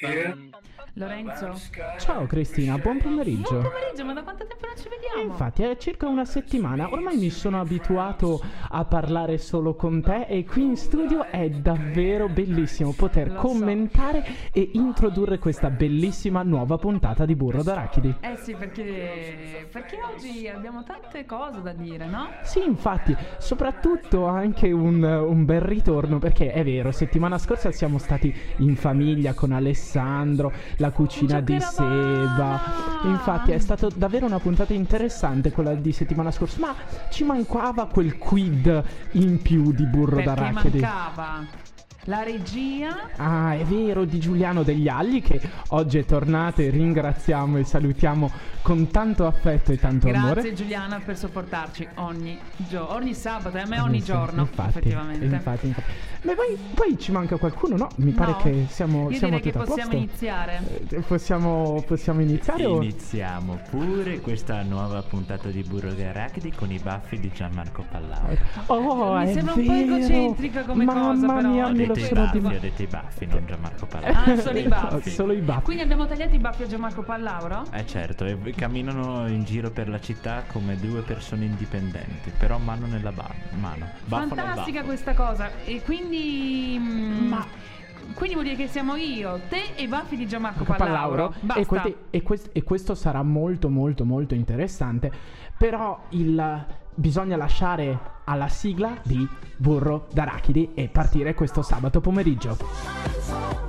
Here. Um, Lorenzo. Ciao Cristina, buon pomeriggio. Buon pomeriggio, ma da quanto tempo non ci vediamo? Infatti è circa una settimana, ormai mi sono abituato a parlare solo con te e qui in studio è davvero bellissimo poter Lo so. commentare e introdurre questa bellissima nuova puntata di Burro d'Arachidi. Eh sì, perché, perché oggi abbiamo tante cose da dire, no? Sì, infatti, soprattutto anche un, un bel ritorno perché è vero, settimana scorsa siamo stati in famiglia con Alessandro, la cucina di Seba. Infatti è stata davvero una puntata interessante quella di settimana scorsa, ma ci mancava quel quid in più di burro Perché d'arachidi. mancava la regia. Ah, è vero, di Giuliano degli Agli che oggi è tornato e ringraziamo e salutiamo con tanto affetto e tanto Grazie amore. Giuliana per sopportarci ogni, gio- ogni sabato e a me ogni sì, giorno, infatti, effettivamente. Infatti, infatti. Ma poi, poi ci manca qualcuno, no? Mi pare No, che siamo, Io siamo direi che possiamo posto. iniziare. Eh, Possiamo, possiamo iniziare? o- Iniziamo pure questa nuova puntata di Burro di Arachidi con i baffi di Gianmarco Pallauro. Oh, Mi è sembra un po' vero. egocentrica come Mamma cosa, però. mia, me lo detto i baffi, ho detto i baffi, non Gianmarco Pallauro. Ah, solo i baffi. Solo i baffi. Quindi abbiamo tagliato i baffi a Gianmarco Pallauro? Eh certo, e camminano in giro per la città come due persone indipendenti, però mano nella ba- mano. Baffo nel Fantastica questa cosa. E quindi. mm, Ma- Quindi vuol dire che siamo io, te e i baffi di Gianmarco Pallauro. Pallauro. Basta. E, questi- e quest- e questo sarà molto molto molto interessante. Però il, bisogna lasciare alla sigla di Burro d'Arachidi e partire questo sabato pomeriggio.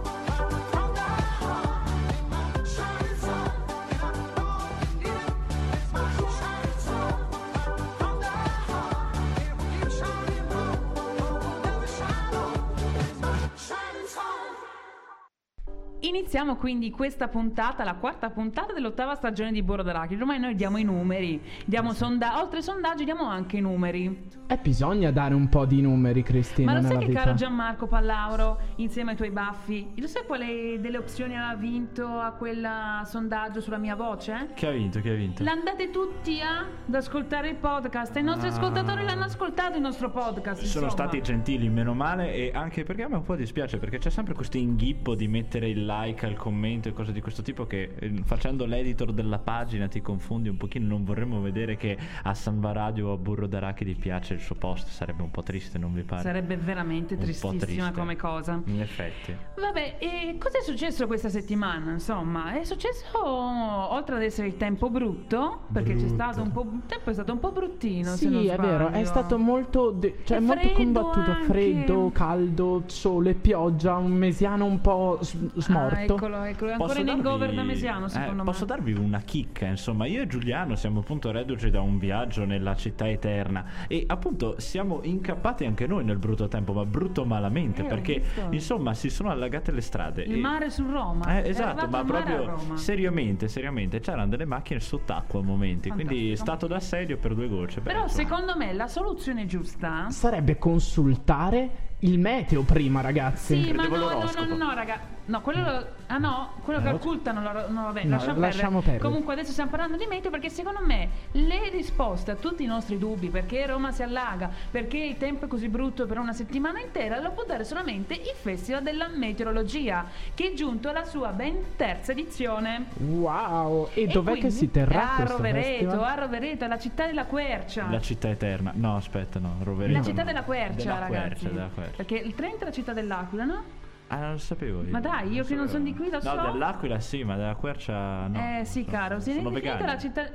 Iniziamo quindi questa puntata, la quarta puntata dell'ottava stagione di Burro d'Arachidi. Ormai noi diamo i numeri, diamo sonda- oltre ai sondaggi diamo anche i numeri. E bisogna dare un po' di numeri, Cristina, Ma lo sai che vita. caro Gianmarco Pallauro, insieme ai tuoi baffi, lo sai quale delle opzioni ha vinto a quel sondaggio sulla mia voce? Chi ha vinto? Chi ha vinto? L'andate tutti a- ad ascoltare il podcast. I nostri Ah. ascoltatori l'hanno ascoltato il nostro podcast. Sono insomma. stati gentili, meno male, e anche perché a me un po' dispiace perché c'è sempre questo inghippo di mettere il like al commento e cose di questo tipo che eh, facendo l'editor della pagina ti confondi un pochino. Non vorremmo vedere che a Sanva Radio o a Burro d'Arachidi piace il suo post, sarebbe un po' triste, non vi pare? Sarebbe veramente Un tristissima triste. come cosa. In effetti. Vabbè, e cosa è successo questa settimana? Insomma, è successo oltre ad essere il tempo brutto, perché c'è Brutto. stato un po'. Il tempo è stato un po' bruttino. se Sì, non è vero, è stato molto, de- cioè, E molto combattuto, anche. freddo, caldo, sole, pioggia, un mesiano un po' s- smorto. Ah, eccolo, eccolo, è ancora Posso in darvi- hangover da mesiano, eh, secondo me. Posso darvi una chicca, insomma, io e Giuliano siamo appunto reduci da un viaggio nella città eterna e appunto siamo incappati anche noi nel brutto tempo, ma brutto malamente, Eh, perché insomma si sono allagate le strade. Il e- mare su Roma. Eh, È esatto, ma proprio seriamente, seriamente, c'erano delle macchine sott'acqua a momenti, quindi è Fantastico. stato d'assedio per due gocce. beh, Però insomma. secondo me la soluzione giusta. Sarebbe consultare il meteo prima, ragazzi. Sì, ma no, no, no, no, raga. No, quello lo- ah no, quello che Eh, occultano non lo, non va bene. no, lasciamo, lasciamo perdere. Comunque adesso stiamo parlando di meteo perché secondo me le risposte a tutti i nostri dubbi, perché Roma si allaga, perché il tempo è così brutto per una settimana intera, lo può dare solamente il Festival della Meteorologia, che è giunto alla sua ben terza edizione. Wow, e, dov'è quindi che si terrà a questo Rovereto, festival? a Rovereto, la città della Quercia. La città eterna. No, aspetta, no, Rovereto. La città no. della Quercia, Della ragazzi. Quercia, della Quercia. Perché il Trento è la città dell'Aquila, no? Ah, non lo sapevo io. Ma dai, io che non sono di qui, lo no, so. dell'Aquila sì, ma della Quercia no. eh sì, No, caro, sono definita vegani. la città.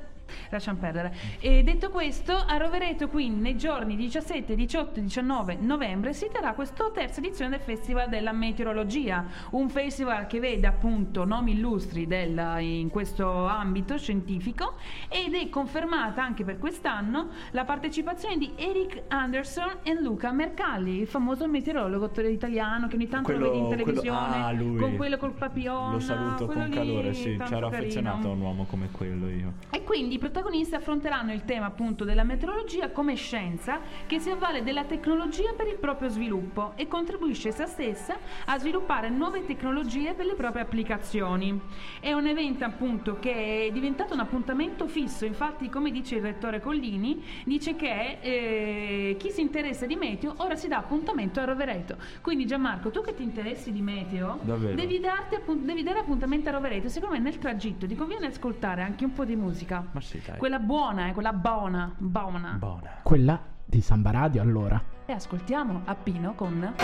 Lasciamo perdere. E detto questo, a Rovereto, quindi nei giorni 17, 18 e 19 novembre si terrà questa terza edizione del Festival della Meteorologia, un festival che vede appunto nomi illustri del- in questo ambito scientifico ed è confermata anche per quest'anno la partecipazione di Eric Anderson e Luca Mercalli, il famoso meteorologo italiano che ogni tanto lo vedi in quello- televisione ah, lui. con quello col papillon. Lo saluto quello con lì, calore, sì, c'ero carino. affezionato a un uomo come quello io. E quindi i protagonisti affronteranno il tema appunto della meteorologia come scienza che si avvale della tecnologia per il proprio sviluppo e contribuisce essa stessa a sviluppare nuove tecnologie per le proprie applicazioni. È un evento appunto che è diventato un appuntamento fisso, infatti come dice il rettore Collini, dice che eh, chi si interessa di meteo ora si dà appuntamento a Rovereto. Quindi Gianmarco, tu che ti interessi di meteo, Davvero? devi, darti devi dare appuntamento a Rovereto. Secondo me nel tragitto ti conviene ascoltare anche un po' di musica. Ma sì, dai. Quella buona, eh, quella buona, buona. Buona. Quella di Samba Radio allora. E ascoltiamo a Pino con...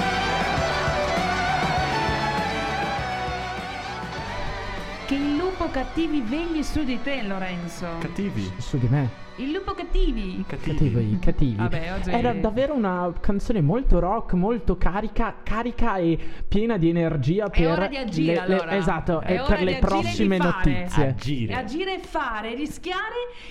Che il lupo cattivi vegli su di te, Lorenzo. Cattivi. Su di me. Il lupo cattivi. Cattivi, cattivi. Vabbè, oggi- Era davvero una canzone molto rock, molto carica, carica e piena di energia per È ora di agire le- le- allora. esatto, È ora per di le prossime notizie. Agire. Agire e fare, rischiare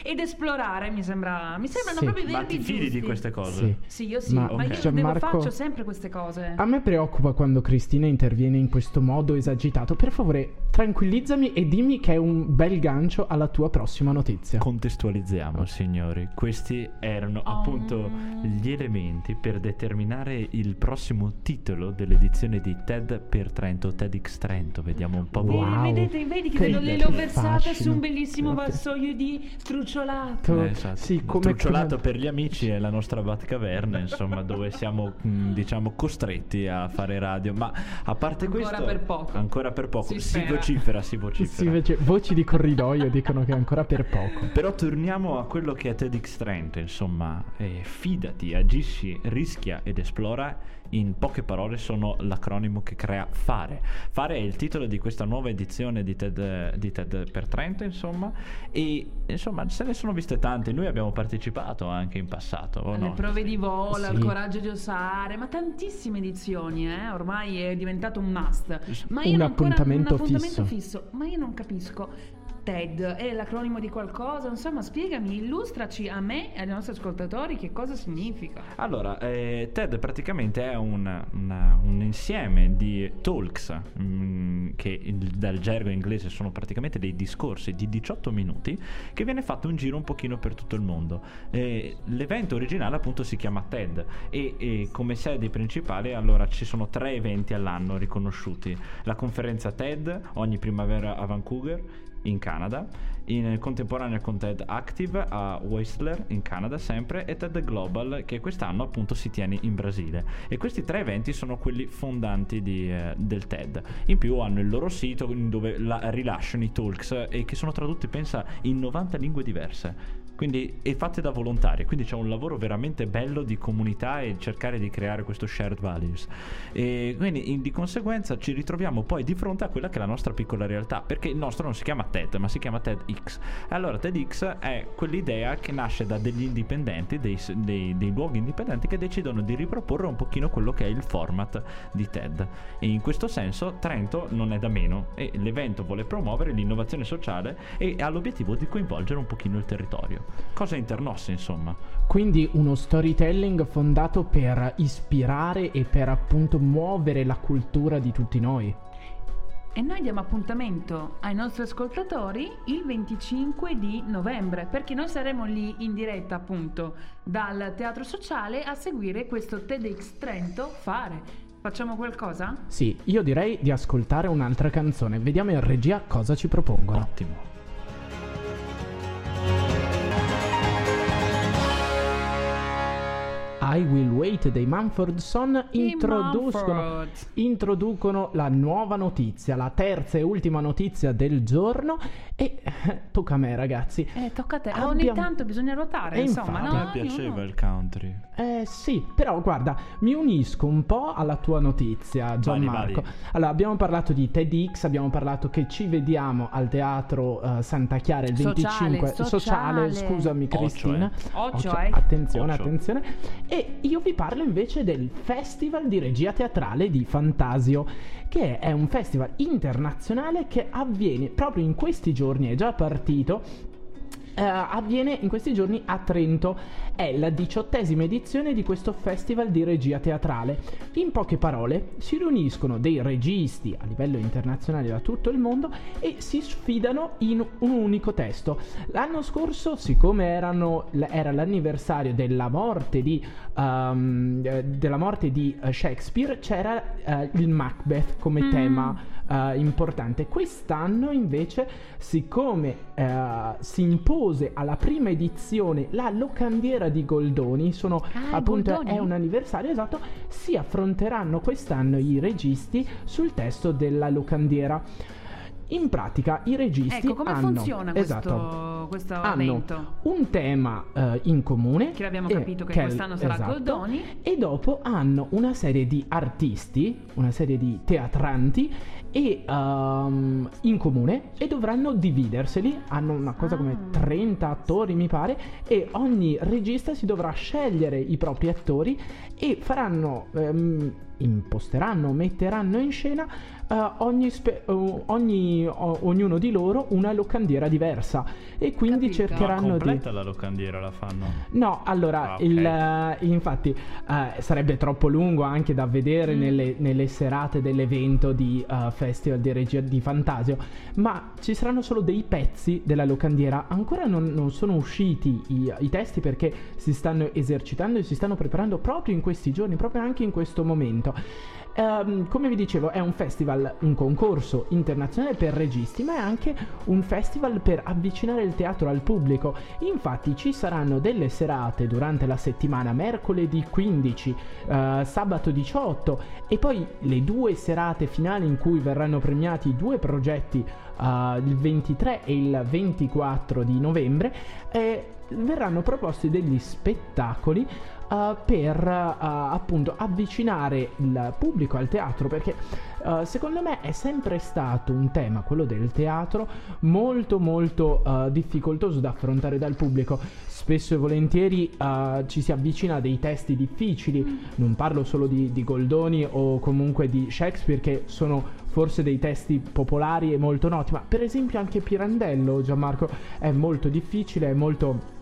ed esplorare, mi sembra. Mi sembrano Sì. proprio i Ma verbi ti fidi giusti. di queste cose? Sì. Sì, io sì, Ma- ma, io Gianmarco- devo faccio sempre queste cose. A me preoccupa quando Cristina interviene in questo modo esagitato. Per favore, tranquillizzami e dimmi che è un bel gancio alla tua prossima notizia. Contestualizziamo, signori. Questi erano Oh. appunto gli elementi per determinare il prossimo titolo dell'edizione di TED per Trento, TEDx Trento. Vediamo un po' Vedi. Wow. Vedete, vedi che, Che- le, le che ho versate fascino. su un bellissimo vassoio di truciolato. Tu- Eh, esatto. Sì, come, Trucciolato come- per gli amici è la nostra Batcaverna, insomma, dove siamo, mh, diciamo, costretti a fare radio. Ma a parte Ancora questo, per poco. ancora per poco, Si si, vocifera, si Sì, vocifera. invece voci di corridoio dicono che è ancora per poco. Però torniamo a quello che è TEDx Trento, insomma, eh, fidati, agisci, rischia ed esplora. In poche parole sono l'acronimo che crea FARE. FARE è il titolo di questa nuova edizione di TED, di TED per Trento, insomma, e insomma se ne sono viste tante. Noi abbiamo partecipato anche in passato, Alle no? prove di volo, Sì. al coraggio di osare, ma tantissime edizioni, eh? ormai è diventato un must. Ma io Un non ancora- appuntamento un appuntamento fisso. fisso. Ma io non capisco. TED è l'acronimo di qualcosa? Insomma, spiegami, illustraci a me e ai nostri ascoltatori che cosa significa. Allora, eh, TED praticamente è un, una- un insieme di talks mm, che il- dal gergo inglese sono praticamente dei discorsi di 18 minuti che viene fatto un giro un pochino per tutto il mondo. Eh, l'evento originale appunto si chiama TED e, e come sede principale allora ci sono tre eventi all'anno riconosciuti. La conferenza TED ogni primavera a Vancouver in Canada, in contemporanea con TED Active a Whistler in Canada sempre e TED Global che quest'anno appunto si tiene in Brasile. E questi tre eventi sono quelli fondanti di, eh, del TED. In più hanno il loro sito dove la- rilasciano i talks e che sono tradotti pensa in 90 lingue diverse quindi e fatte da volontari quindi c'è un lavoro veramente bello di comunità e cercare di creare questo shared values. E quindi in- di conseguenza ci ritroviamo poi di fronte a quella che è la nostra piccola realtà perché il nostro non si chiama TED ma si chiama TEDx e allora TEDx è quell'idea che nasce da degli indipendenti dei, dei- dei luoghi indipendenti che decidono di riproporre un pochino quello che è il format di TED. E in questo senso Trento non è da meno e l'evento vuole promuovere l'innovazione sociale e ha l'obiettivo di coinvolgere un pochino il territorio cosa internosse insomma Quindi uno storytelling fondato per ispirare e per appunto muovere la cultura di tutti noi. E noi diamo appuntamento ai nostri ascoltatori il 25 di novembre, perché noi saremo lì in diretta appunto dal Teatro Sociale a seguire questo TEDx Trento Fare. Facciamo qualcosa? Sì, io direi di ascoltare un'altra canzone. Vediamo in regia cosa ci propongono. ottimo I Will Wait dei Manford Son introducono, Mumford. introducono la nuova notizia, la terza e ultima notizia del giorno e eh, tocca a me ragazzi. Eh, tocca a te. Abbiamo- Ogni tanto bisogna ruotare, E insomma, infatti- no? a me piaceva il country Eh sì, però guarda, mi unisco un po' alla tua notizia, Gianmarco. Allora, abbiamo parlato di TEDx, abbiamo parlato che ci vediamo al teatro eh, Santa Chiara il Sociale, 25 sociale. scusami Occhio, Cristina. eh. Occhio, Occhio, eh. Attenzione, Occhio. attenzione. E io vi parlo invece del Festival di Regia Teatrale di Fantasio, che è un festival internazionale che avviene proprio in questi giorni, è già partito eh, avviene in questi giorni a Trento. È la diciottesima edizione di questo festival di regia teatrale. In poche parole, si riuniscono dei registi a livello internazionale da tutto il mondo e si sfidano in un unico testo. L'anno scorso, siccome erano, era l'anniversario della morte di, um, della morte di eh, Shakespeare, c'era uh, il Macbeth come mm. tema uh, importante. Quest'anno invece, siccome uh, si impose alla prima edizione la locandiera di Goldoni, sono ah, appunto Goldoni. è un anniversario esatto, si affronteranno quest'anno i registi sul testo della locandiera. In pratica i registi ecco, come hanno, funziona esatto, questo, hanno un tema uh, in comune che abbiamo capito che, che quest'anno sarà esatto, Goldoni e dopo hanno una serie di artisti, una serie di teatranti e um, in comune e dovranno dividerseli. Hanno una cosa come 30 ah. attori, mi pare, e ogni regista si dovrà scegliere i propri attori e faranno. Um, imposteranno, metteranno in scena uh, ogni spe- uh, ogni, uh, ognuno di loro una locandiera diversa e quindi Capito. cercheranno Ma completa di... la locandiera la fanno? No, allora, ah, okay. il, eh, infatti sarebbe troppo lungo anche da vedere mm. nelle, nelle, serate dell'evento di Festival di Regia di Fantasio, ma ci saranno solo dei pezzi della locandiera, ancora non, non sono usciti i, i testi perché si stanno esercitando e si stanno preparando proprio in questi giorni, proprio anche in questo momento. Um, come vi dicevo, è un festival, un concorso internazionale per registi, ma è anche un festival per avvicinare il teatro al pubblico. Infatti ci saranno delle serate durante la settimana, mercoledì 15, uh, eh, sabato 18 e poi le due serate finali in cui verranno premiati due progetti uh, il 23 e il 24 di novembre. E verranno proposti degli spettacoli uh, per uh, appunto avvicinare il pubblico al teatro perché uh, secondo me è sempre stato un tema, quello del teatro, molto molto difficoltoso da affrontare dal pubblico. Spesso e volentieri ci si avvicina a dei testi difficili, non parlo solo di, di Goldoni o comunque di Shakespeare che sono forse dei testi popolari e molto noti, ma per esempio anche Pirandello, Gianmarco, è molto difficile, è molto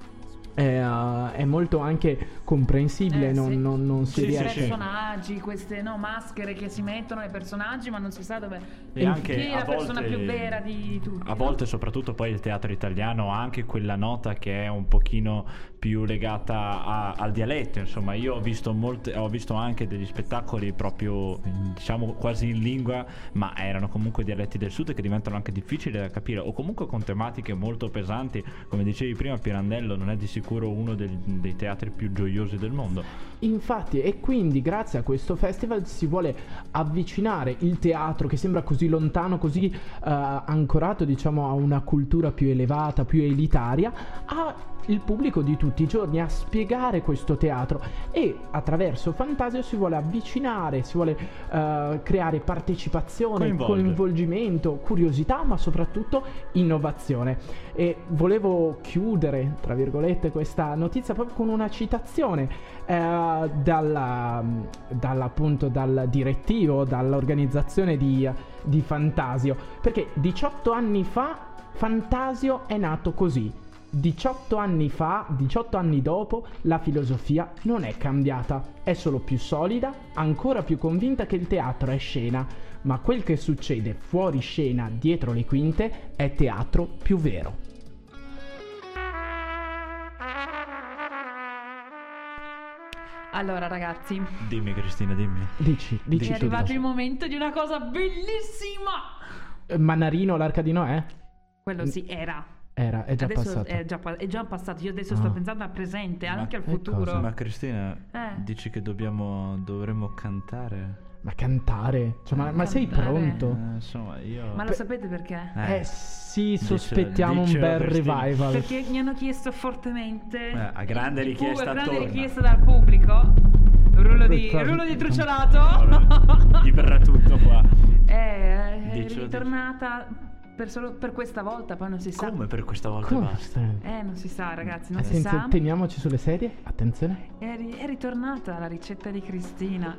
è, uh, è, molto anche comprensibile, eh, non, sì. non, non si sì, riesce. Sì, personaggi, queste no, maschere che si mettono ai personaggi, ma non si sa dove. E anche chi è la volte, persona più vera di tutti. A volte, soprattutto poi il teatro italiano ha anche quella nota che è un pochino più legata a, al dialetto. Insomma, io ho visto, molte, ho visto anche degli spettacoli proprio, diciamo, quasi in lingua, ma erano comunque dialetti del sud che diventano anche difficili da capire, o comunque con tematiche molto pesanti, come dicevi prima, Pirandello non è di sicuro uno del, dei teatri più gioiosi del mondo. Infatti, e quindi grazie a questo festival si vuole avvicinare il teatro che sembra così lontano, così uh, ancorato diciamo a una cultura più elevata, più elitaria, a il pubblico di tutti i giorni a spiegare questo teatro e attraverso Fantasio si vuole avvicinare, si vuole uh, creare partecipazione, Coinvolge. coinvolgimento, curiosità, ma soprattutto innovazione. E volevo chiudere, tra virgolette, questa notizia proprio con una citazione uh, dalla, dall'appunto dal direttivo, dall'organizzazione di, di Fantasio, perché 18 anni fa Fantasio è nato così 18 anni fa, 18 anni dopo, la filosofia non è cambiata, è solo più solida, ancora più convinta che il teatro è scena, ma quel che succede fuori scena, dietro le quinte, è teatro più vero. Allora ragazzi, dimmi Cristina, dimmi. Dici, dici. È arrivato il momento di una cosa bellissima. Eh, Manarino, l'arca di Noè? Quello sì, era. Era, è già adesso passato. È già, è già passato. Io adesso ah. sto pensando al presente, ma anche al futuro. Cosa? Ma Cristina, eh. dici che dobbiamo, dovremmo cantare? Ma cantare? Cioè, ma, ma sei pronto? Eh, insomma, io... Ma lo sapete perché? Eh, eh sì, sospettiamo dicelo, un bel Cristina. revival. Perché mi hanno chiesto fortemente... Eh, a grande richiesta a grande richiesta dal pubblico. Rullo di, rullo di truciolato. Allora, gli verrà tutto qua. Eh, è ritornata per, solo, per questa volta, poi non si sa. Come per questa volta Come basta? Eh, non si sa, ragazzi, non Attenzione, si sa. Teniamoci sulle sedie, attenzione. È, ri- è ritornata la ricetta di Cristina.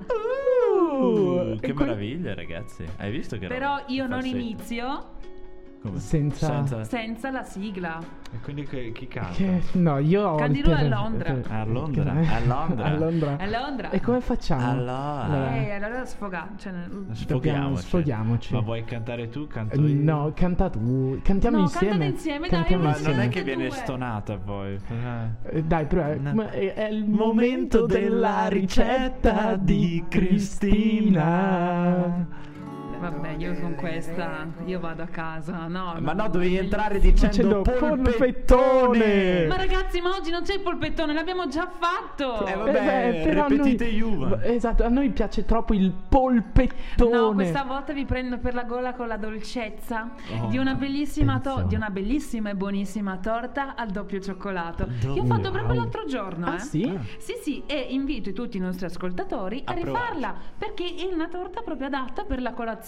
Uh, che meraviglia, ragazzi. Hai visto che Però io non inizio? Senza- Senza- Senza la sigla. E quindi che- chi canta? Che- no, io ho il Candido a Londra. eh, A Londra, a Londra. a Londra. A Londra. E come facciamo? Allora. Eh, allora sfoga. Cioè, nel- Sfoghiamoci. sfoghiamoci. Ma vuoi cantare tu? Canto Eh, io? No, canta tu. Cantiamo No, insieme. cantate insieme, dai, Cantiamo Ma non è insieme. che viene Due. stonata poi. Eh. Eh, Dai, però No. ma è- è il momento della ricetta di Cristina. Vabbè, io con questa. Io vado a casa. No, Ma no, dovevi entrare dicendo Dicendo polpettone. Ma ragazzi, ma oggi non c'è il polpettone, l'abbiamo già fatto. Eh, Eh, vabbè, beh, però a repetite noi- Juva. Esatto, a noi piace troppo il polpettone. No, questa volta vi prendo per la gola con la dolcezza Oh, di una bellissima to- di una bellissima e buonissima torta al doppio cioccolato. Doppio. Che ho fatto proprio Wow. l'altro giorno, Ah, eh. sì? Sì, sì, e invito tutti i nostri ascoltatori a, A rifarla perché è una torta proprio adatta per la colazione.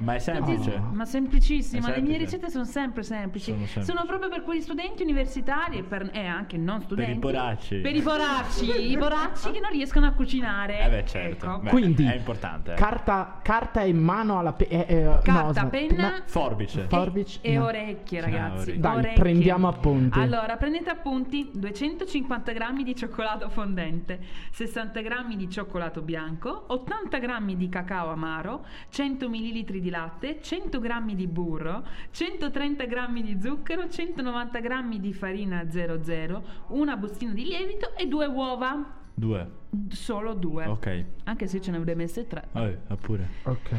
Ma è semplice. Tutti- ma semplicissima, È le mie ricette sono sempre semplici. Sono semplici. proprio per quegli studenti universitari e, per, e anche non studenti. poracci. Per i poracci, i poracci che non riescono a cucinare. Eh beh, certo. Ecco. Beh, Quindi è importante. eh. Carta, carta in mano alla pe- eh, eh, no, Carta, sm- penna, Forbice. e- Forbice, e, no. orecchie, ragazzi. orecchie. Dai, Orecchie. prendiamo appunti. Allora, prendete appunti: 250 grammi di cioccolato fondente, 60 grammi di cioccolato bianco, 80 grammi di cacao amaro, 100 millilitri di latte, 100 grammi di burro, 130 grammi di zucchero, 190 grammi di farina 00, una bustina di lievito e due uova. Due. Solo due. Ok. Anche se ce ne avrei messe tre. Eh, pure. Ok.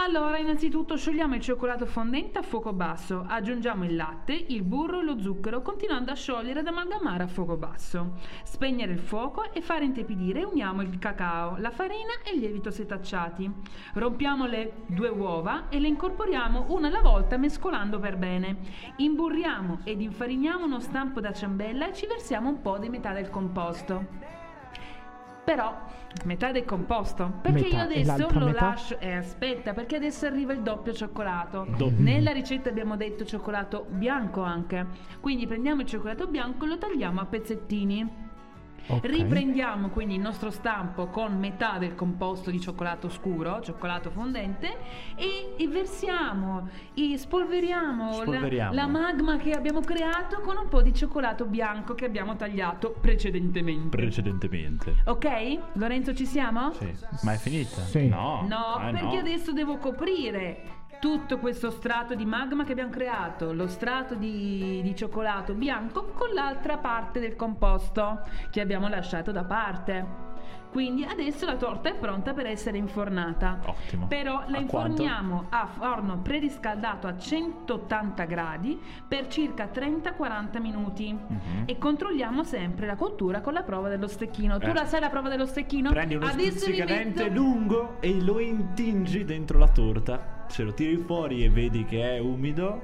Allora, innanzitutto sciogliamo il cioccolato fondente a fuoco basso, aggiungiamo il latte, il burro e lo zucchero, continuando a sciogliere ed amalgamare a fuoco basso. Spegnere il fuoco e fare intepidire uniamo il cacao, la farina e il lievito setacciati. Rompiamo le due uova e le incorporiamo una alla volta mescolando per bene. Imburriamo ed infariniamo uno stampo da ciambella e ci versiamo un po' di metà del composto. Però metà del composto, perché Metà, io adesso lo metà? lascio e aspetta, perché adesso arriva il doppio cioccolato. Doppio. Nella ricetta abbiamo detto cioccolato bianco anche. Quindi prendiamo il cioccolato bianco e lo tagliamo a pezzettini. Ok. Riprendiamo quindi il nostro stampo con metà del composto di cioccolato scuro, cioccolato fondente, e, e versiamo, e spolveriamo, la- Spolveriamo. La, magma che abbiamo creato con un po' di cioccolato bianco che abbiamo tagliato precedentemente. Precedentemente. ok? Lorenzo, ci siamo? Sì. Ma è finita? Sì. No. No, Eh, perché no. adesso devo coprire tutto questo strato di magma che abbiamo creato, lo strato di, di cioccolato bianco con l'altra parte del composto che abbiamo lasciato da parte. Quindi adesso la torta è pronta per essere infornata. Ottimo. Però la A quanto? inforniamo a forno preriscaldato a 180 gradi per circa 30-40 minuti Mhm. e controlliamo sempre la cottura con la prova dello stecchino. Tu Eh. la sai la prova dello stecchino? Prendi uno Adesso vi stuzzicadente metto- lungo e lo intingi dentro la torta. Se lo tiri fuori e vedi che è umido,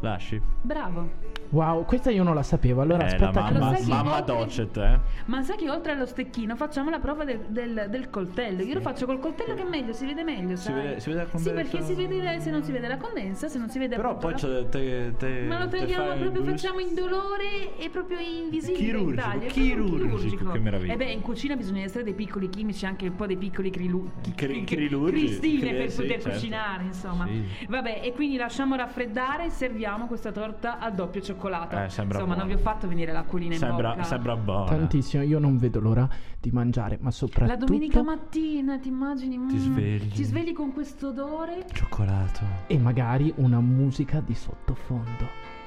lasci. Bravo. Wow, questa io non la sapevo. Allora eh, aspetta mamma, che mamma oltre- docet, eh. Ma sai che oltre allo stecchino facciamo la prova del, del- del coltello? Io lo faccio col coltello che è meglio, si vede meglio, Si sai? vede- si vede la Sì, condensa- perché si vede se non si vede la condensa, se non si vede Però poi la- c'è te, te, Ma lo te tagliamo proprio, facciamo indolore e proprio invisibile. Chirurgico, è proprio chirurgico, che meraviglia. E beh, in cucina bisogna essere dei piccoli chimici, anche un po' dei piccoli crilu- chi- Cri- chirurgi. cristine Cri- per sì, poter certo. cucinare, insomma. Sì. Vabbè, e quindi lasciamo raffreddare e serviamo questa torta al doppio cioccolato. Eh, sembra insomma, non vi buono. ho fatto venire l'acquolina in Sembra, bocca. sembra buona. tantissimo. Io non vedo l'ora di mangiare, ma soprattutto. La domenica mattina, ti immagini? Ti Mm, svegli. Ti svegli con questo odore? Cioccolato. E magari una musica di sottofondo.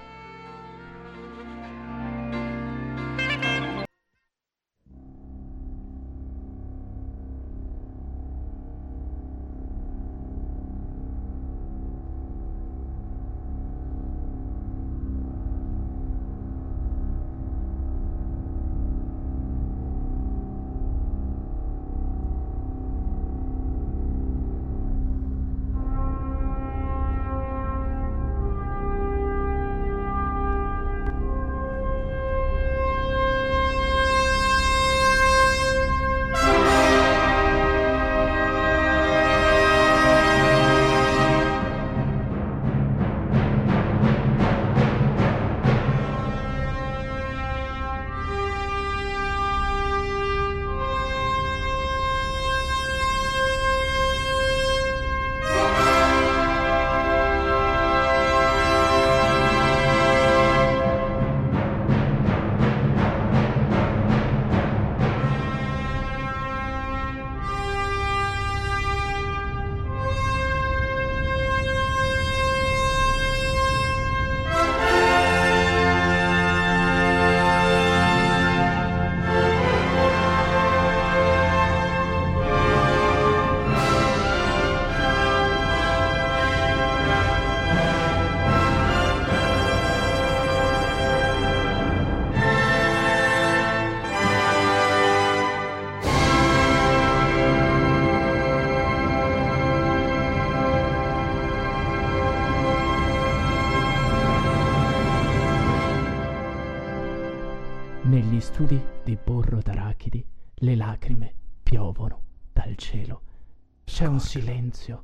Silenzio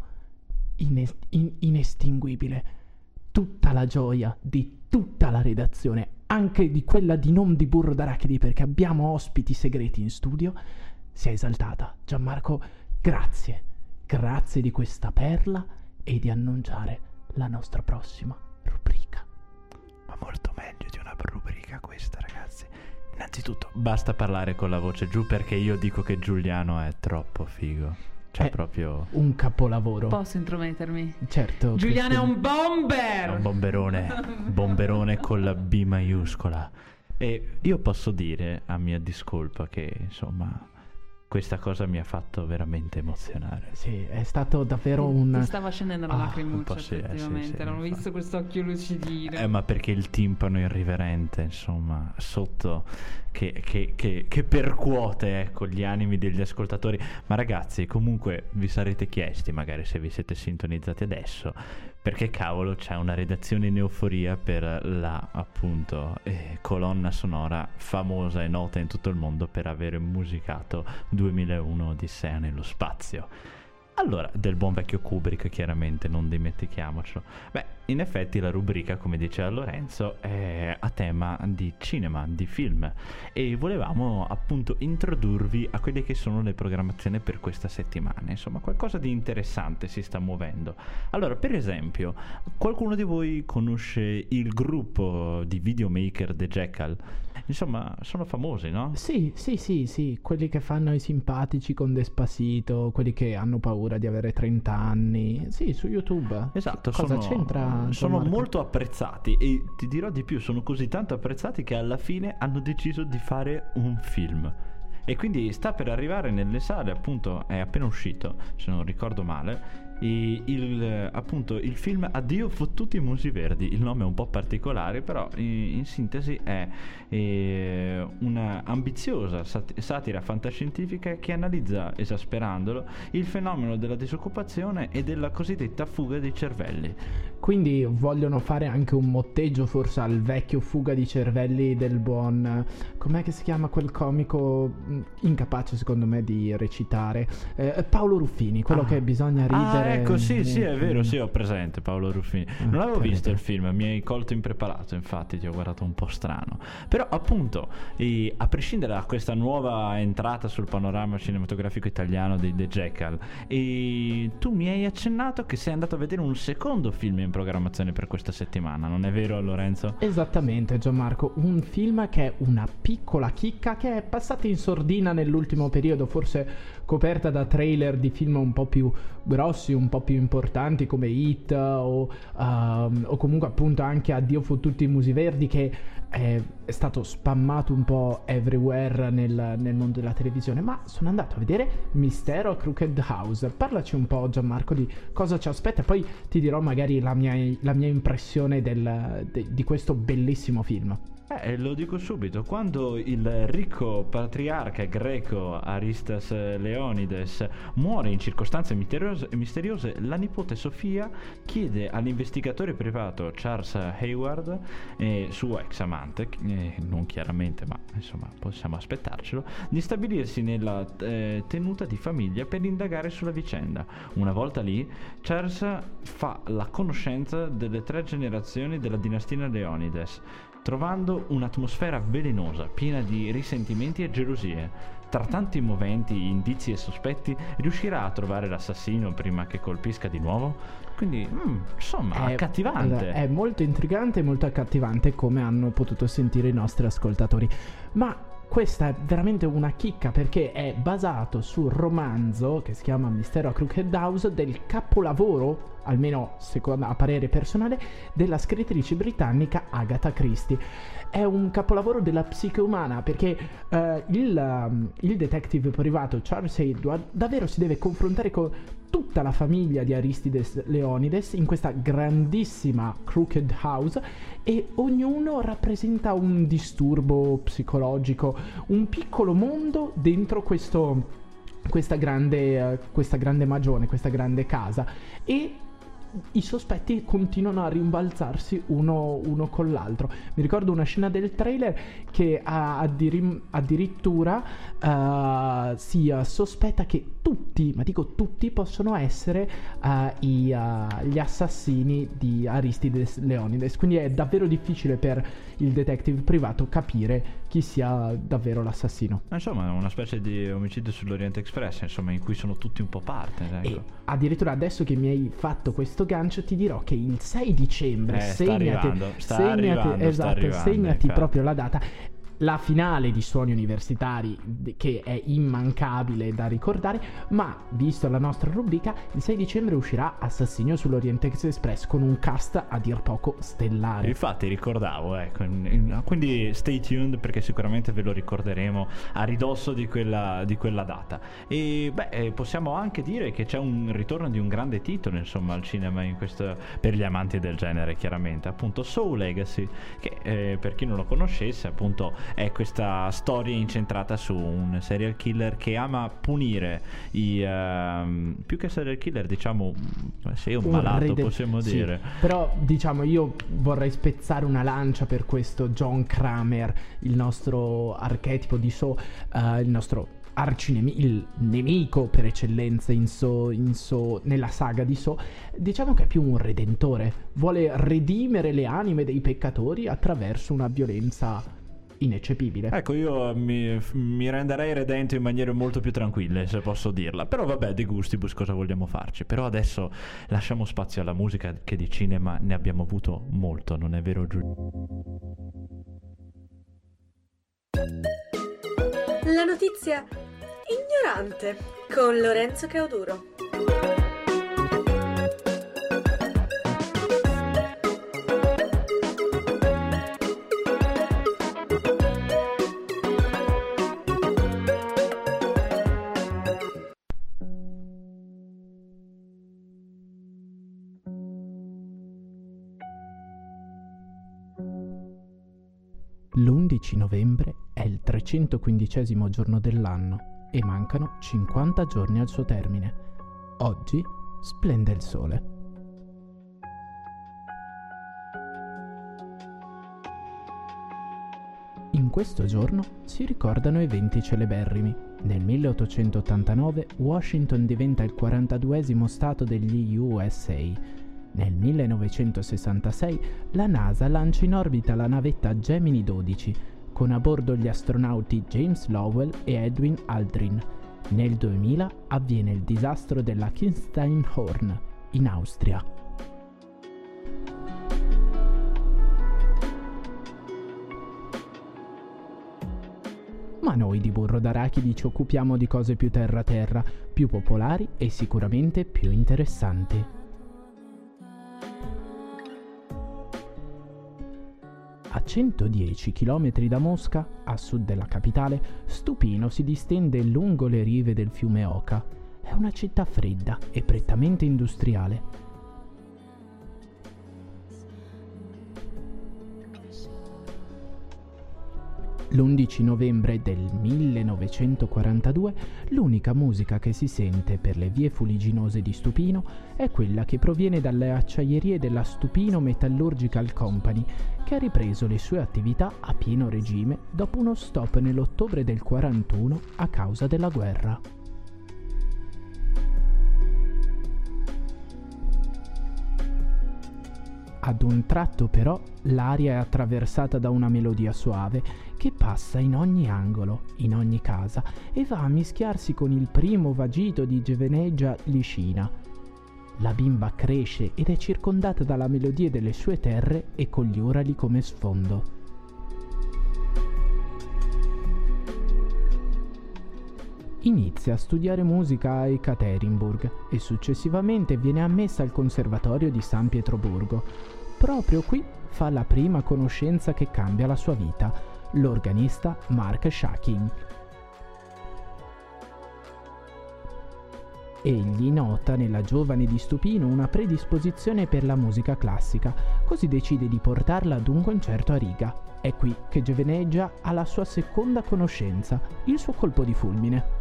ine- in- inestinguibile. Tutta la gioia di tutta la redazione, anche di quella di non di Burro d'Arachidi, perché abbiamo ospiti segreti in studio, si è esaltata. Gianmarco, grazie, grazie di questa perla e di annunciare la nostra prossima rubrica. Ma molto meglio di una rubrica questa, ragazzi. Innanzitutto, basta parlare con la voce giù perché io dico che Giuliano è troppo figo. Cioè, È proprio. Un capolavoro. Posso intromettermi? certo. Giuliano è questo- un bomber! È un bomberone. bomberone con la B maiuscola. E io posso dire, a mia discolpa, che insomma. Questa cosa mi ha fatto veramente emozionare. Sì, è stato davvero Ti un... stava scendendo la Ah, lacrimuccia, sì, eh, sì, effettivamente. sì, non ho visto quest'occhio lucidino. Eh, ma perché il timpano irriverente, insomma, sotto che, che- che- che percuote ecco, gli animi degli ascoltatori. Ma ragazzi, comunque vi sarete chiesti, magari se vi siete sintonizzati adesso, perché cavolo c'è una redazione in euforia per la appunto eh, colonna sonora famosa e nota in tutto il mondo per aver musicato 2001 Odissea nello spazio. Allora, del buon vecchio Kubrick, chiaramente, non dimentichiamocelo. Beh, in effetti la rubrica, come diceva Lorenzo, è a tema di cinema, di film e volevamo appunto introdurvi a quelle che sono le programmazioni per questa settimana. Insomma, qualcosa di interessante si sta muovendo. Allora, per esempio, qualcuno di voi conosce il gruppo di videomaker The Jackal? Insomma, sono famosi, no? Sì, sì, sì, sì, quelli che fanno i simpatici con Despacito, quelli che hanno paura di avere 30 anni. Sì, su YouTube. Esatto, Cosa sono, c'entra? sono molto apprezzati e ti dirò di più, sono così tanto apprezzati che alla fine hanno deciso di fare un film. E quindi sta per arrivare nelle sale, appunto, è appena uscito, se non ricordo male, il, eh, appunto, il film Addio fottuti musi verdi. Il nome è un po' particolare, però in, in sintesi è eh, una ambiziosa sat- satira fantascientifica che analizza, esasperandolo, il fenomeno della disoccupazione e della cosiddetta fuga dei cervelli. Quindi vogliono fare anche un motteggio forse al vecchio fuga di cervelli del buon... Com'è che si chiama quel comico mh, incapace secondo me di recitare? Eh, Paolo Ruffini, quello Ah. che bisogna ridere. Ah, ecco, sì, sì, è vero, sì, ho presente Paolo Ruffini. Non Ah, avevo che visto il film, mi hai colto impreparato, infatti ti ho guardato un po' strano. Però, appunto, eh, a prescindere da questa nuova entrata sul panorama cinematografico italiano di The Jackal, eh, tu mi hai accennato che sei andato a vedere un secondo film in programmazione per questa settimana, non è vero, Lorenzo? Esattamente Gianmarco, un film che è una piccola chicca che è passata in sordina nell'ultimo periodo, forse coperta da trailer di film un po' più grossi, un po' più importanti come Hit o, ehm, o comunque appunto anche Addio fottuti i musi verdi che è, è stato spammato un po' everywhere nel, nel mondo della televisione, ma sono andato a vedere Mistero Crooked House. Parlaci un po' Gianmarco di cosa ci aspetta poi ti dirò magari la mia, la mia impressione del- de- di questo bellissimo film. Eh, lo dico subito, quando il ricco patriarca greco Aristas Leonides muore in circostanze misteriose, misteriose, la nipote Sofia chiede all'investigatore privato Charles Hayward, eh, suo ex amante, eh, non chiaramente ma insomma possiamo aspettarcelo, di stabilirsi nella eh, tenuta di famiglia per indagare sulla vicenda. Una volta lì, Charles fa la conoscenza delle tre generazioni della dinastia Leonides trovando un'atmosfera velenosa, piena di risentimenti e gelosie. Tra tanti moventi, indizi e sospetti, riuscirà a trovare l'assassino prima che colpisca di nuovo? Quindi, mm, insomma, È- accattivante. allora, È molto intrigante e molto accattivante come hanno potuto sentire i nostri ascoltatori. Ma questa è veramente una chicca perché è basato sul romanzo che si chiama Mistero a Crooked House del capolavoro, almeno secondo a parere personale, della scrittrice britannica Agatha Christie. È un capolavoro della psiche umana perché eh, il, um, il detective privato Charles Edward davvero si deve confrontare con tutta la famiglia di Aristides Leonides in questa grandissima Crooked House e ognuno rappresenta un disturbo psicologico, un piccolo mondo dentro questo, questa, grande, eh, questa grande magione, questa grande casa. E i sospetti continuano a rimbalzarsi uno, uno, con l'altro. Mi ricordo una scena del trailer che addir- addirittura uh, si uh, sospetta che tutti, ma dico tutti, possono essere uh, i, gli assassini di Aristides Leonides. Quindi è davvero difficile per il detective privato capire chi sia davvero l'assassino. Insomma, è una specie di omicidio sull'Orient Express, insomma, in cui sono tutti un po' parte. Ecco. Addirittura adesso che mi hai fatto questo gancio, ti dirò che il 6 dicembre, eh, segnati, sta arrivando, sta segnati, arrivando, esatto, sta arrivando, segnati proprio la data la finale di Suoni Universitari che è immancabile da ricordare, ma visto la nostra rubrica, il 6 dicembre uscirà Assassinio sull'Oriente Express con un cast a dir poco stellare. Infatti ricordavo, ecco, quindi stay tuned perché sicuramente ve lo ricorderemo a ridosso di quella, di quella data. E beh, eh, possiamo anche dire che c'è un ritorno di un grande titolo, insomma, al cinema questo, per gli amanti del genere, chiaramente, appunto Soul Legacy, che eh, per chi non lo conoscesse, appunto è questa storia incentrata su un serial killer che ama punire i uh, più che serial killer diciamo sei un, un malato rede- possiamo sì, dire. Però diciamo io vorrei spezzare una lancia per questo John Kramer il nostro archetipo di So uh, il nostro arcinemico, il nemico per eccellenza in so, in so, nella saga di So, diciamo che è più un redentore, vuole redimere le anime dei peccatori attraverso una violenza ineccepibile. Ecco, io mi, mi, renderei redento in maniere molto più tranquille, se posso dirla. Però vabbè, di gustibus cosa vogliamo farci? Però adesso lasciamo spazio alla musica che di cinema ne abbiamo avuto molto, non è vero Giulio? La notizia ignorante con Lorenzo Cauduro. L'11 novembre è il 315 giorno dell'anno e mancano 50 giorni al suo termine. Oggi splende il sole. In questo giorno si ricordano eventi celeberrimi. Nel 1889 Washington diventa il 42 stato degli USA nel 1966 la NASA lancia in orbita la navetta Gemini 12 con a bordo gli astronauti James Lowell e Edwin Aldrin. Nel 2000 avviene il disastro della Kinsteinhorn in Austria. Ma noi di Burro d'Arachidi ci occupiamo di cose più terra-terra, più popolari e sicuramente più interessanti. 110 km da Mosca, a sud della capitale, Stupino si distende lungo le rive del fiume Oca. È una città fredda e prettamente industriale. L'11 novembre del 1942 l'unica musica che si sente per le vie fuliginose di Stupino è quella che proviene dalle acciaierie della Stupino Metallurgical Company, che ha ripreso le sue attività a pieno regime dopo uno stop nell'ottobre del 41 a causa della guerra. Ad un tratto però l'aria è attraversata da una melodia suave che passa in ogni angolo, in ogni casa e va a mischiarsi con il primo vagito di Geveneggia Liscina. La bimba cresce ed è circondata dalla melodia delle sue terre e con gli urali come sfondo. Inizia a studiare musica a Ekaterinburg e successivamente viene ammessa al Conservatorio di San Pietroburgo, Proprio qui fa la prima conoscenza che cambia la sua vita, l'organista Mark Shakin. Egli nota nella giovane di Stupino una predisposizione per la musica classica, così decide di portarla ad un concerto a Riga. È qui che Gioveneggia ha la sua seconda conoscenza, il suo colpo di fulmine.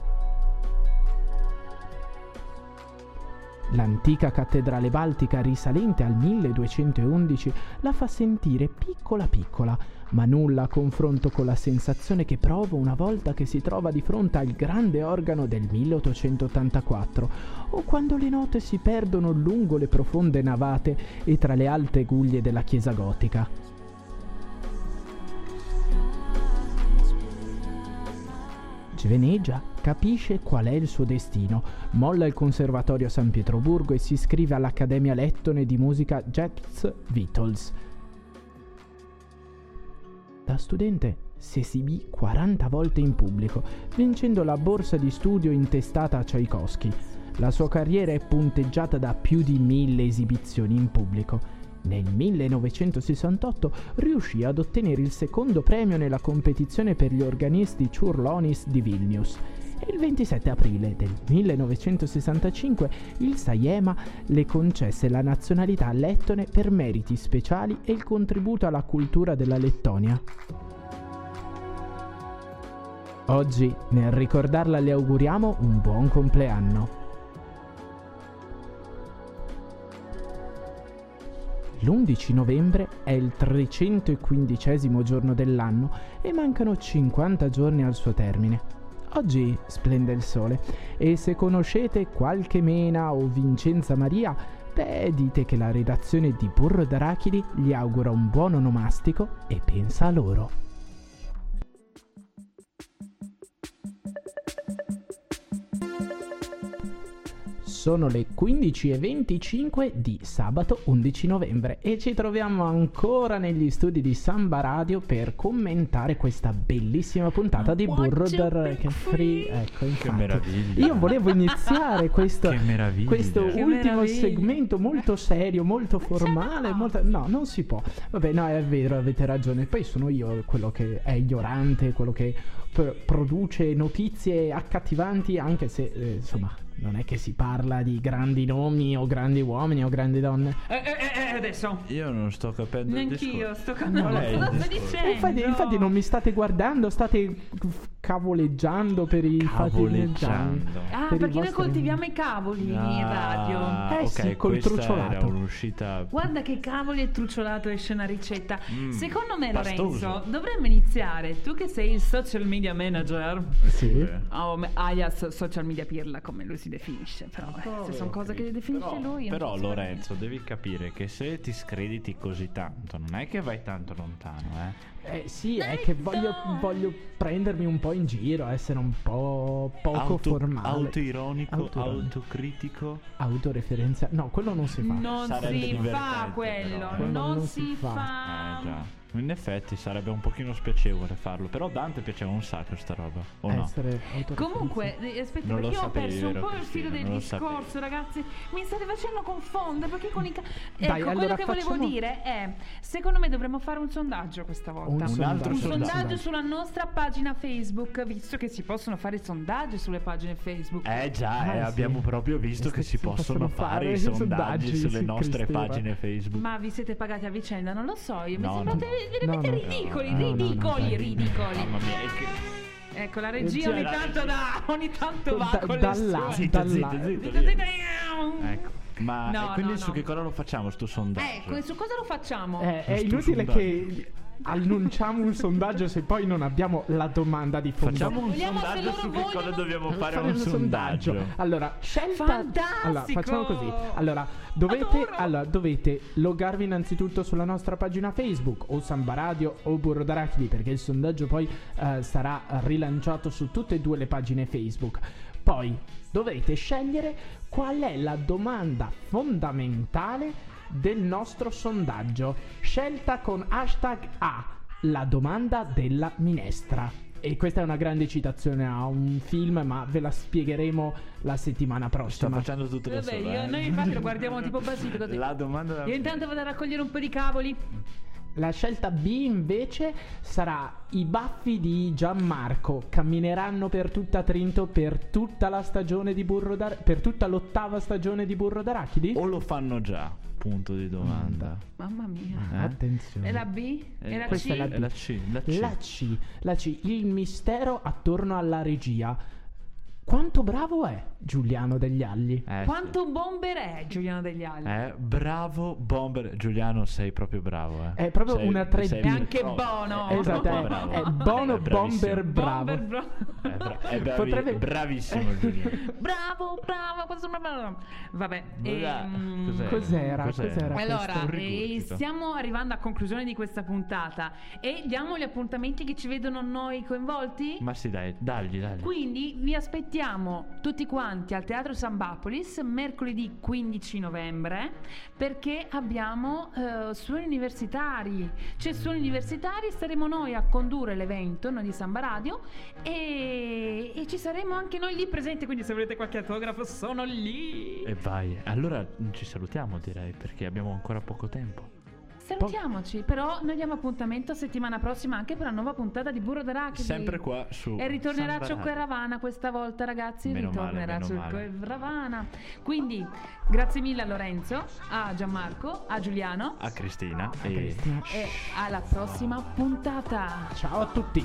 L'antica cattedrale baltica risalente al 1211 la fa sentire piccola piccola, ma nulla a confronto con la sensazione che provo una volta che si trova di fronte al grande organo del 1884 o quando le note si perdono lungo le profonde navate e tra le alte guglie della chiesa gotica. Sveneggia, capisce qual è il suo destino, molla il conservatorio a San Pietroburgo e si iscrive all'Accademia Lettone di musica Jets Beatles. Da studente si esibì 40 volte in pubblico, vincendo la borsa di studio intestata a Tchaikovsky. La sua carriera è punteggiata da più di mille esibizioni in pubblico. Nel 1968 riuscì ad ottenere il secondo premio nella competizione per gli organisti Churlonis di Vilnius. E il 27 aprile del 1965 il Saiema le concesse la nazionalità lettone per meriti speciali e il contributo alla cultura della Lettonia. Oggi, nel ricordarla, le auguriamo un buon compleanno. L'11 novembre è il 315 giorno dell'anno e mancano 50 giorni al suo termine. Oggi splende il sole e se conoscete qualche Mena o Vincenza Maria, beh dite che la redazione di Burro d'Arachidi gli augura un buon onomastico e pensa a loro. Sono le 15.25 di sabato 11 novembre e ci troviamo ancora negli studi di Samba Radio per commentare questa bellissima puntata di Burro del Free. Ecco, infatti. Che meraviglia. Io volevo iniziare questo, questo ultimo meraviglia. segmento molto serio, molto formale. no. molto- No, non si può. Vabbè, no, è vero, avete ragione. Poi sono io quello che è ignorante, quello che produce notizie accattivanti, anche se, eh, insomma, non è che si parla di grandi nomi o grandi uomini o grandi donne. Eh, eh, eh, adesso. Io non sto capendo Neanch'io sto capendo cosa stai dicendo. Infatti, infatti non mi state guardando, state cavoleggiando per i fatti Cavoleggiando. Ah, per perché noi coltiviamo i cavoli in radio. Ah, Eh ok, sì, col era un'uscita Guarda che cavoli è truciolato esce una ricetta. Mm, Secondo me, pastoso. Lorenzo, dovremmo iniziare. Tu che sei il social media manager, Sì. o me- alias social media pirla, come lui si definisce. Però, eh, se sono cose che definisce però, lui. Però Lorenzo, devi capire che se ti screditi così tanto, non è che vai tanto lontano, eh. Eh sì, è che voglio, voglio prendermi un po' in giro, essere un po' poco Auto- formale. Autoironico, Autoironico. autocritico. Autoreferenziale. No, quello non si fa. Non Sarebbe si fa quello, eh. Non, non si si fa. fa. Eh già. In effetti sarebbe un pochino spiacevole farlo, però Dante piaceva un sacco sta roba, o no? Comunque, eh, aspetta, Non perché ho perso un po' il filo del discorso, sapevi. ragazzi. Mi state facendo confondere perché con i ca- Ecco, Dai, quello allora che volevo facciamo- dire è secondo me dovremmo fare un sondaggio questa volta. Un Un sondaggio. altro Un sondaggio. sondaggio sulla nostra pagina Facebook, visto che si possono fare sondaggi sulle pagine Facebook. Eh già, Ah, eh, sì. abbiamo proprio visto che si possono fare i sondaggi sulle sì, nostre Cristina. pagine Facebook. Ma vi siete pagati a vicenda? Non lo so, io No, mi sembrate no. Veramente No, no. ridicoli, No, no, no, ridicoli, ridicoli. Mamma mia, è che- Ecco, la regia ogni tanto da ogni tanto va Da- con le da sue. là, Zitto, da zitto, là. zitto, Zitto, zitto. Ecco. Ma No, e quindi no, su no. che cosa lo facciamo sto sondaggio? Ecco, su cosa lo facciamo? Eh, è inutile sondaggio. che annunciamo un sondaggio se poi non abbiamo la domanda di fondo. Facciamo un Vogliamo sondaggio su che cosa dobbiamo fare, Fare un sondaggio. Allora, scelta. Fantastico! Allora, facciamo così. Allora, dovete, Adoro! allora, dovete loggarvi innanzitutto sulla nostra pagina Facebook o Samba Radio o Burro d'Arachidi perché il sondaggio poi eh, sarà rilanciato su tutte e due le pagine Facebook. Poi dovrete scegliere qual è la domanda fondamentale del nostro sondaggio. Scelta con hashtag A, la domanda della minestra. E questa è una grande citazione a un film, ma ve la spiegheremo la settimana Sto prossima. facendo tutto da Vabbè, solo. io- eh. noi infatti lo guardiamo tipo basito così. La domanda da Io intanto vado a raccogliere un po' di cavoli. La scelta B invece sarà i baffi di Gianmarco cammineranno per tutta Trinto per tutta la stagione di Burro d'Arachidi per tutta l'ottava stagione di Burro d'Arachidi? o lo fanno già? Punto di domanda. Mamma mia. Eh? Attenzione. E la B? Eh, E la questa C? è la B. È la C, la C. La C, la C, il mistero attorno alla regia. Quanto bravo è Giuliano degli Agli? Eh, Quanto bomber è Giuliano degli Agli? sì. Eh, bravo Bomber. Giuliano, sei proprio bravo. Eh. È proprio Sei- una 3D. sei E anche proprio- Bono. è Esatto, è, bravo. è Bono È bravissimo. Bomber bravo. Bomber bro- È, bra- è bravi- Potrebbe- bravissimo Giuliano. bravo, bravo, questo bravo. Vabbè, Bra- ehm? Cos'era? Cos'era? Cos'era? Allora, eh, stiamo arrivando a conclusione di questa puntata e diamo gli appuntamenti che ci vedono noi coinvolti? Ma sì, dai, dagli, dagli. Quindi vi aspettiamo tutti quanti al Teatro Sambapolis mercoledì 15 novembre perché abbiamo eh, suoni universitari. C'è suoni universitari, saremo noi a condurre l'evento, noi di Samba Radio e, e ci saremo anche noi lì presenti, quindi se volete qualche autografo sono lì. E vai. Allora ci salutiamo, direi, perché abbiamo ancora poco tempo. Salutiamoci, però noi diamo appuntamento settimana prossima anche per la nuova puntata di Burro d'Arachidi. Sempre qua su E ritornerà Ciocco e. Ravana questa volta, ragazzi. Meno ritornerà Ciocco e Ravana. Quindi, grazie mille a Lorenzo, a Gianmarco, a Giuliano A Cristina. e... Cristina. e alla prossima puntata. Ciao a tutti.